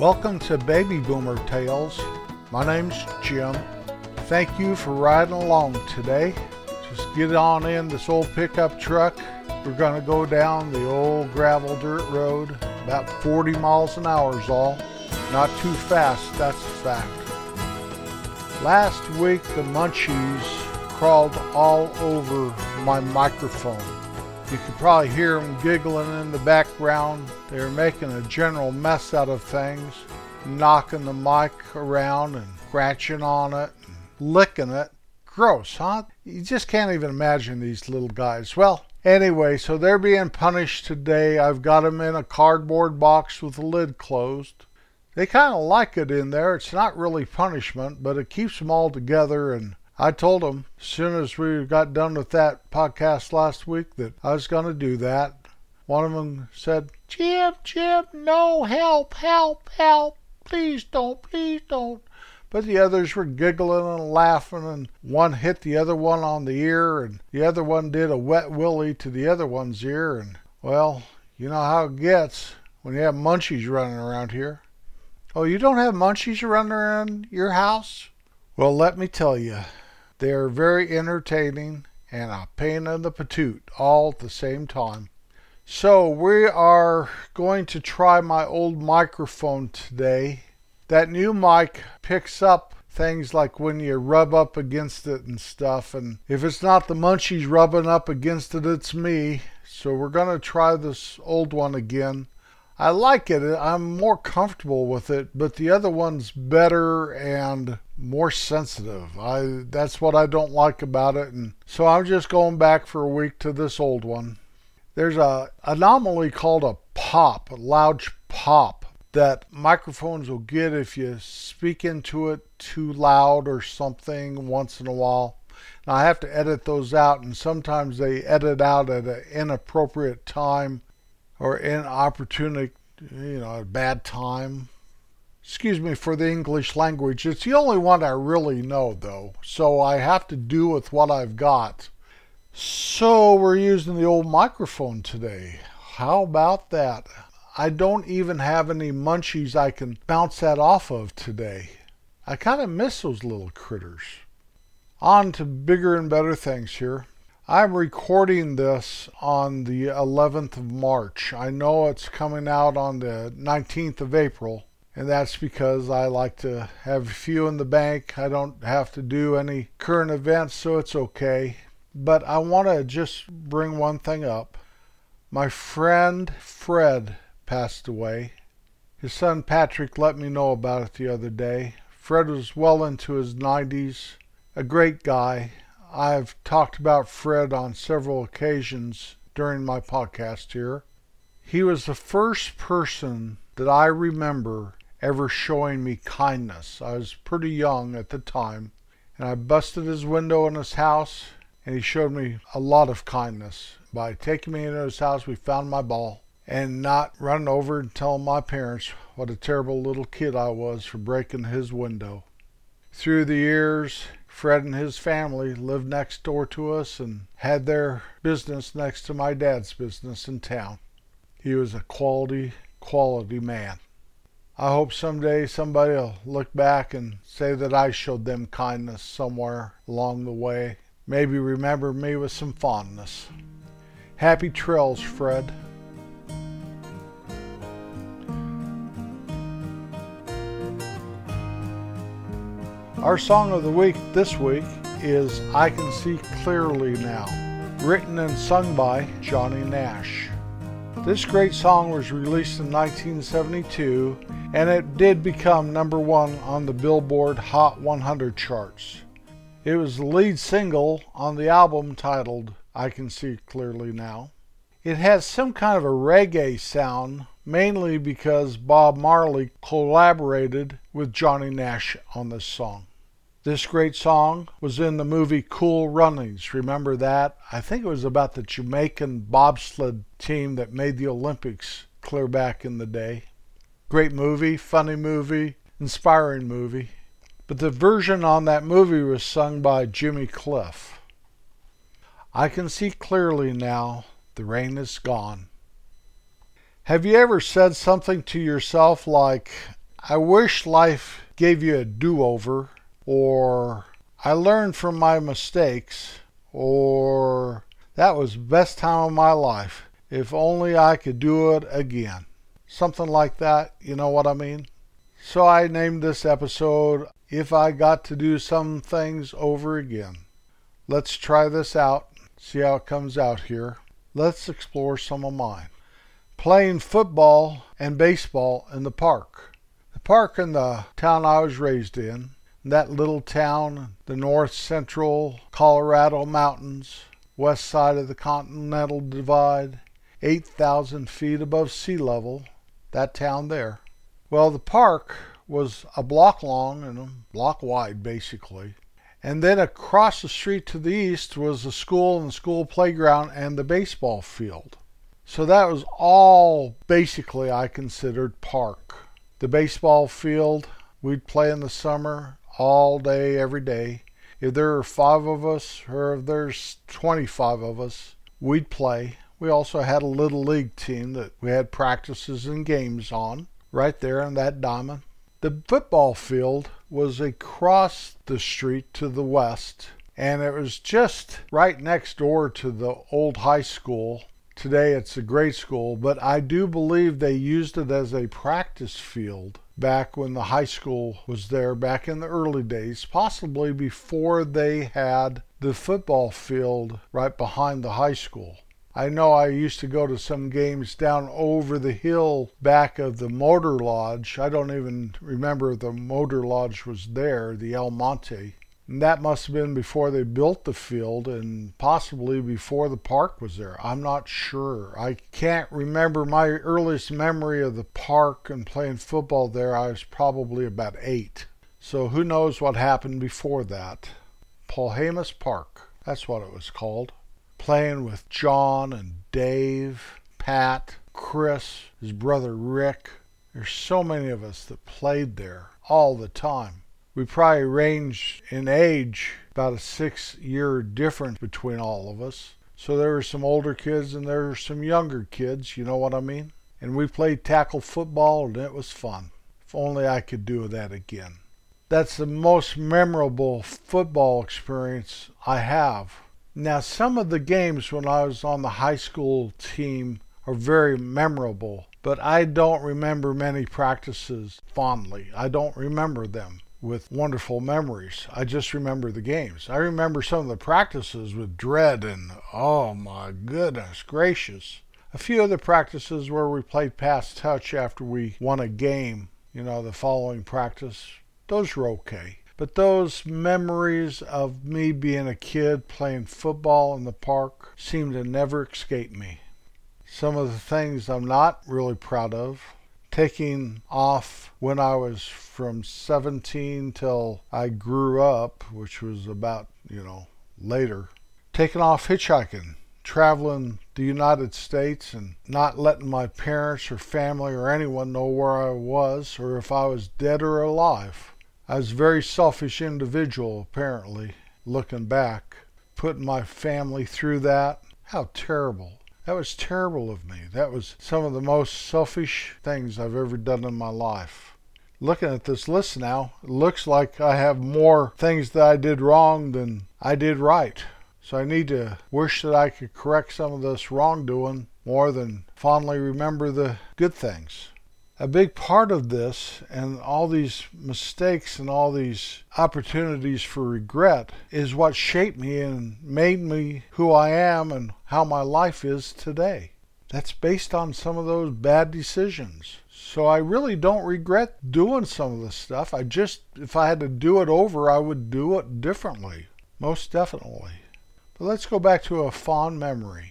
Welcome to Baby Boomer Tales. My name's Jim. Thank you for riding along today. Just get on in this old pickup truck. We're going to go down the old gravel dirt road, about 40 miles an hour is all. Not too fast, that's a fact. Last week, the munchies crawled all over my microphone. You could probably hear them giggling in the background. They're making a general mess out of things, knocking the mic around and scratching on it, and licking it. Gross, huh? You just can't even imagine these little guys. Well, anyway, so they're being punished today. I've got them in a cardboard box with the lid closed. They kind of like it in there. It's not really punishment, but it keeps them all together and I told as soon as we got done with that podcast last week that I was going to do that. One of them said, Jim, Jim, no, help, help, help. Please don't, please don't. But the others were giggling and laughing, and one hit the other one on the ear, and the other one did a wet willy to the other one's ear, and, well, you know how it gets when you have munchies running around here. Oh, you don't have munchies running around your house? Well, let me tell you, they are very entertaining and a pain in the patoot all at the same time. So we are going to try my old microphone today. That new mic picks up things like when you rub up against it and stuff. And if it's not the munchies rubbing up against it, it's me. So we're going to try this old one again. I like it. I'm more comfortable with it, but the other one's better and more sensitive. I that's what I don't like about it and so I'm just going back for a week to this old one. There's a anomaly called a pop, a loud pop that microphones will get if you speak into it too loud or something once in a while. I have to edit those out and sometimes they edit out at an inappropriate time or inopportune, you know, a bad time. Excuse me for the English language. It's the only one I really know, though, so I have to do with what I've got. So we're using the old microphone today. How about that? I don't even have any munchies I can bounce that off of today. I kind of miss those little critters. On to bigger and better things here. I'm recording this on the 11th of March. I know it's coming out on the 19th of April, and that's because I like to have a few in the bank. I don't have to do any current events, so it's okay. But I want to just bring one thing up. My friend Fred passed away. His son Patrick let me know about it the other day. Fred was well into his 90s, a great guy. I've talked about Fred on several occasions during my podcast here. He was the first person that I remember ever showing me kindness. I was pretty young at the time, and I busted his window in his house, and he showed me a lot of kindness. By taking me into his house, we found my ball, and not running over and telling my parents what a terrible little kid I was for breaking his window. Through the years, Fred and his family lived next door to us and had their business next to my dad's business in town. He was a quality, quality man. I hope someday somebody will look back and say that I showed them kindness somewhere along the way. Maybe remember me with some fondness. Happy trails, Fred. Our song of the week this week is I Can See Clearly Now, written and sung by Johnny Nash. This great song was released in 1972 and it did become number one on the Billboard Hot 100 charts. It was the lead single on the album titled I Can See Clearly Now. It has some kind of a reggae sound, mainly because Bob Marley collaborated with Johnny Nash on this song. This great song was in the movie Cool Runnings. Remember that? I think it was about the Jamaican bobsled team that made the Olympics clear back in the day. Great movie, funny movie, inspiring movie. But the version on that movie was sung by Jimmy Cliff. I can see clearly now the rain is gone. Have you ever said something to yourself like, I wish life gave you a do over, or I learned from my mistakes, or that was best time of my life. If only I could do it again. Something like that, you know what I mean? So I named this episode If I Got to Do Some Things Over Again. Let's try this out, see how it comes out here. Let's explore some of mine. Playing football and baseball in the park. The park in the town I was raised in, that little town, the north central Colorado mountains, west side of the Continental Divide, 8,000 feet above sea level, that town there. Well, the park was a block long and a block wide, basically. And then across the street to the east was the school and the school playground and the baseball field. So that was all basically I considered park. The baseball field, we'd play in the summer all day, every day. If there are five of us or if there's 25 of us, we'd play. We also had a little league team that we had practices and games on right there in that diamond. The football field was across the street to the west, and it was just right next door to the old high school. Today it's a grade school, but I do believe they used it as a practice field back when the high school was there, back in the early days, possibly before they had the football field right behind the high school. I know I used to go to some games down over the hill back of the Motor Lodge. I don't even remember if the Motor Lodge was there, the El Monte. And that must have been before they built the field and possibly before the park was there. I'm not sure. I can't remember my earliest memory of the park and playing football there. I was probably about eight. So who knows what happened before that? Polhemus Park. That's what it was called playing with John and Dave, Pat, Chris, his brother Rick. There's so many of us that played there all the time. We probably ranged in age about a six year difference between all of us. So there were some older kids and there were some younger kids, you know what I mean? And we played tackle football and it was fun. If only I could do that again. That's the most memorable football experience I have. Now, some of the games when I was on the high school team are very memorable, but I don't remember many practices fondly. I don't remember them with wonderful memories. I just remember the games. I remember some of the practices with dread and, oh my goodness gracious. A few of the practices where we played pass touch after we won a game, you know, the following practice, those were okay. But those memories of me being a kid playing football in the park seem to never escape me. Some of the things I'm not really proud of taking off when I was from 17 till I grew up, which was about, you know, later. Taking off hitchhiking, traveling the United States and not letting my parents or family or anyone know where I was or if I was dead or alive. I was a very selfish individual, apparently, looking back, putting my family through that. How terrible. That was terrible of me. That was some of the most selfish things I've ever done in my life. Looking at this list now, it looks like I have more things that I did wrong than I did right. So I need to wish that I could correct some of this wrongdoing more than fondly remember the good things a big part of this and all these mistakes and all these opportunities for regret is what shaped me and made me who I am and how my life is today. That's based on some of those bad decisions. So I really don't regret doing some of the stuff. I just, if I had to do it over, I would do it differently. Most definitely. But let's go back to a fond memory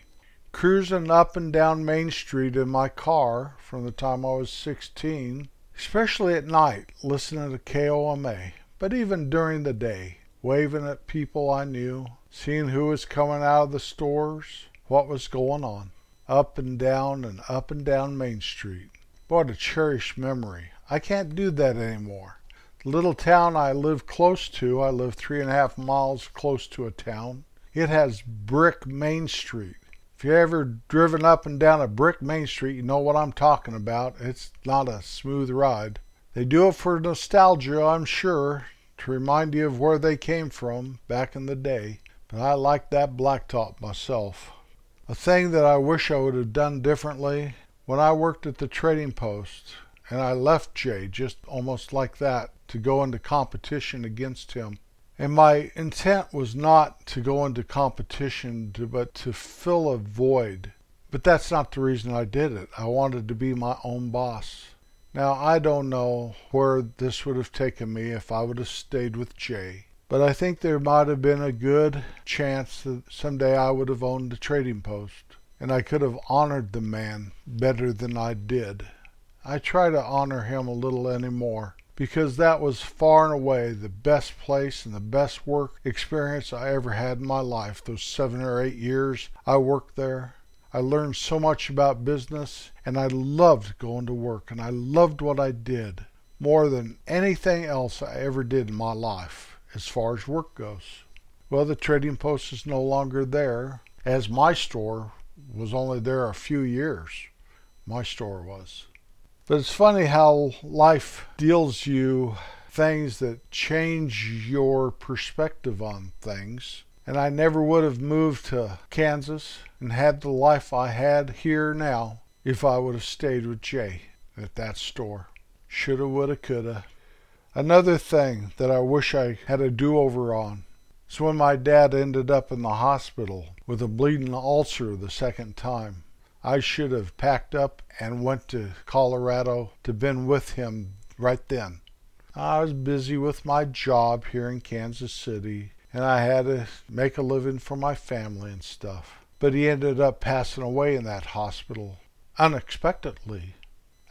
cruising up and down Main Street in my car from the time I was 16, especially at night, listening to KOMA, but even during the day, waving at people I knew, seeing who was coming out of the stores, what was going on, up and down and up and down Main Street. What a cherished memory. I can't do that anymore. The little town I live close to, I live three and a half miles close to a town. It has brick Main Street. If you ever driven up and down a brick Main Street, you know what I'm talking about. It's not a smooth ride. They do it for nostalgia, I'm sure, to remind you of where they came from back in the day, but I like that blacktop myself. A thing that I wish I would have done differently when I worked at the trading post and I left Jay just almost like that to go into competition against him. And my intent was not to go into competition, to, but to fill a void. But that's not the reason I did it. I wanted to be my own boss. Now, I don't know where this would have taken me if I would have stayed with Jay, but I think there might have been a good chance that someday I would have owned a trading post, and I could have honored the man better than I did. I try to honor him a little any more because that was far and away the best place and the best work experience I ever had in my life. Those seven or eight years I worked there, I learned so much about business and I loved going to work and I loved what I did more than anything else I ever did in my life as far as work goes. Well, the trading post is no longer there, as my store was only there a few years. My store was. But it's funny how life deals you things that change your perspective on things. And I never would have moved to Kansas and had the life I had here now if I would have stayed with Jay at that store. Shoulda, woulda, coulda. Another thing that I wish I had a do over on is when my dad ended up in the hospital with a bleeding ulcer the second time. I should have packed up and went to Colorado to been with him right then. I was busy with my job here in Kansas City and I had to make a living for my family and stuff. But he ended up passing away in that hospital unexpectedly.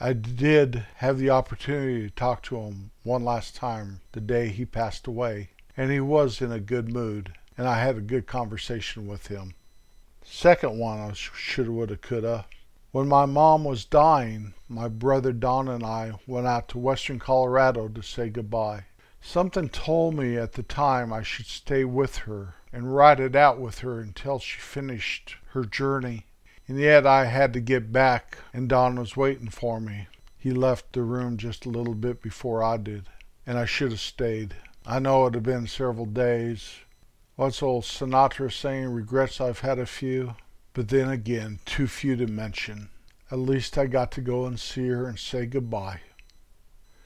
I did have the opportunity to talk to him one last time the day he passed away, and he was in a good mood, and I had a good conversation with him. Second one, I shoulda, woulda, coulda. When my mom was dying, my brother Don and I went out to western Colorado to say goodbye. Something told me at the time I should stay with her and ride it out with her until she finished her journey. And yet I had to get back, and Don was waiting for me. He left the room just a little bit before I did, and I should have stayed. I know it had been several days, What's old Sinatra saying? Regrets I've had a few, but then again, too few to mention. At least I got to go and see her and say goodbye.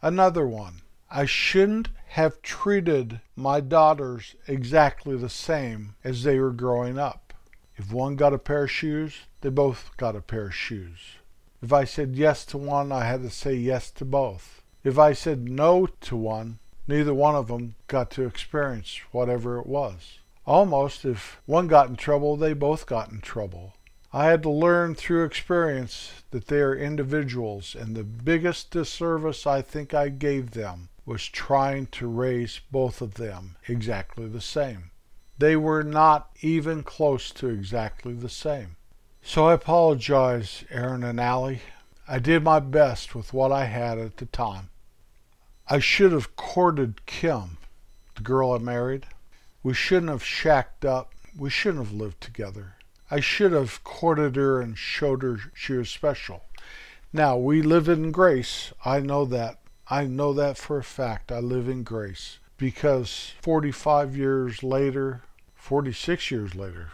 Another one. I shouldn't have treated my daughters exactly the same as they were growing up. If one got a pair of shoes, they both got a pair of shoes. If I said yes to one, I had to say yes to both. If I said no to one, neither one of them got to experience whatever it was. Almost, if one got in trouble, they both got in trouble. I had to learn through experience that they are individuals, and the biggest disservice I think I gave them was trying to raise both of them exactly the same. They were not even close to exactly the same. So I apologize, Aaron and Allie. I did my best with what I had at the time. I should have courted Kim, the girl I married. We shouldn't have shacked up. We shouldn't have lived together. I should have courted her and showed her she was special. Now, we live in grace. I know that. I know that for a fact. I live in grace. Because 45 years later, 46 years later,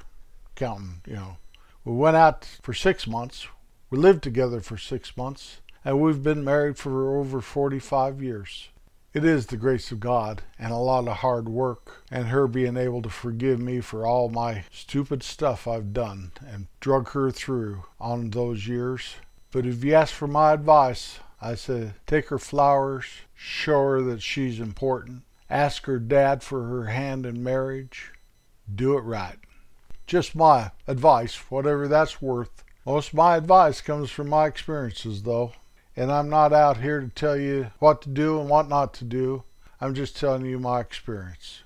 counting, you know, we went out for six months. We lived together for six months. And we've been married for over 45 years. It is the grace of God and a lot of hard work, and her being able to forgive me for all my stupid stuff I've done and drug her through on those years. But if you ask for my advice, I say take her flowers, show her that she's important, ask her dad for her hand in marriage, do it right. Just my advice, whatever that's worth. Most of my advice comes from my experiences, though. And I'm not out here to tell you what to do and what not to do. I'm just telling you my experience.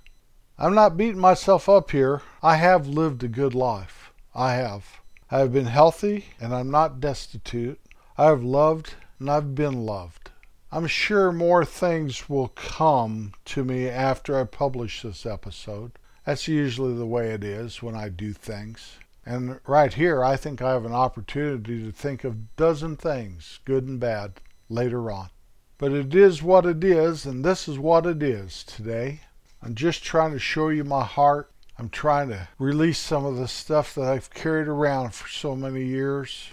I'm not beating myself up here. I have lived a good life. I have. I have been healthy and I'm not destitute. I have loved and I've been loved. I'm sure more things will come to me after I publish this episode. That's usually the way it is when I do things. And right here, I think I have an opportunity to think of a dozen things, good and bad, later on. But it is what it is, and this is what it is today. I'm just trying to show you my heart. I'm trying to release some of the stuff that I've carried around for so many years.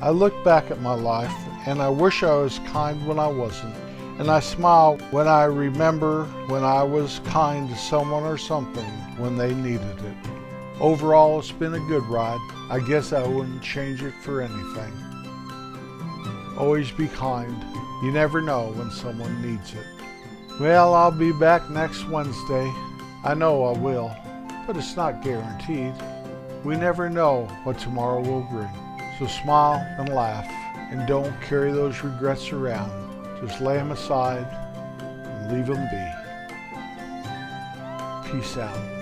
I look back at my life and I wish I was kind when I wasn't. And I smile when I remember when I was kind to someone or something when they needed it. Overall, it's been a good ride. I guess I wouldn't change it for anything. Always be kind. You never know when someone needs it. Well, I'll be back next Wednesday. I know I will, but it's not guaranteed. We never know what tomorrow will bring. So smile and laugh and don't carry those regrets around. Just lay them aside and leave them be. Peace out.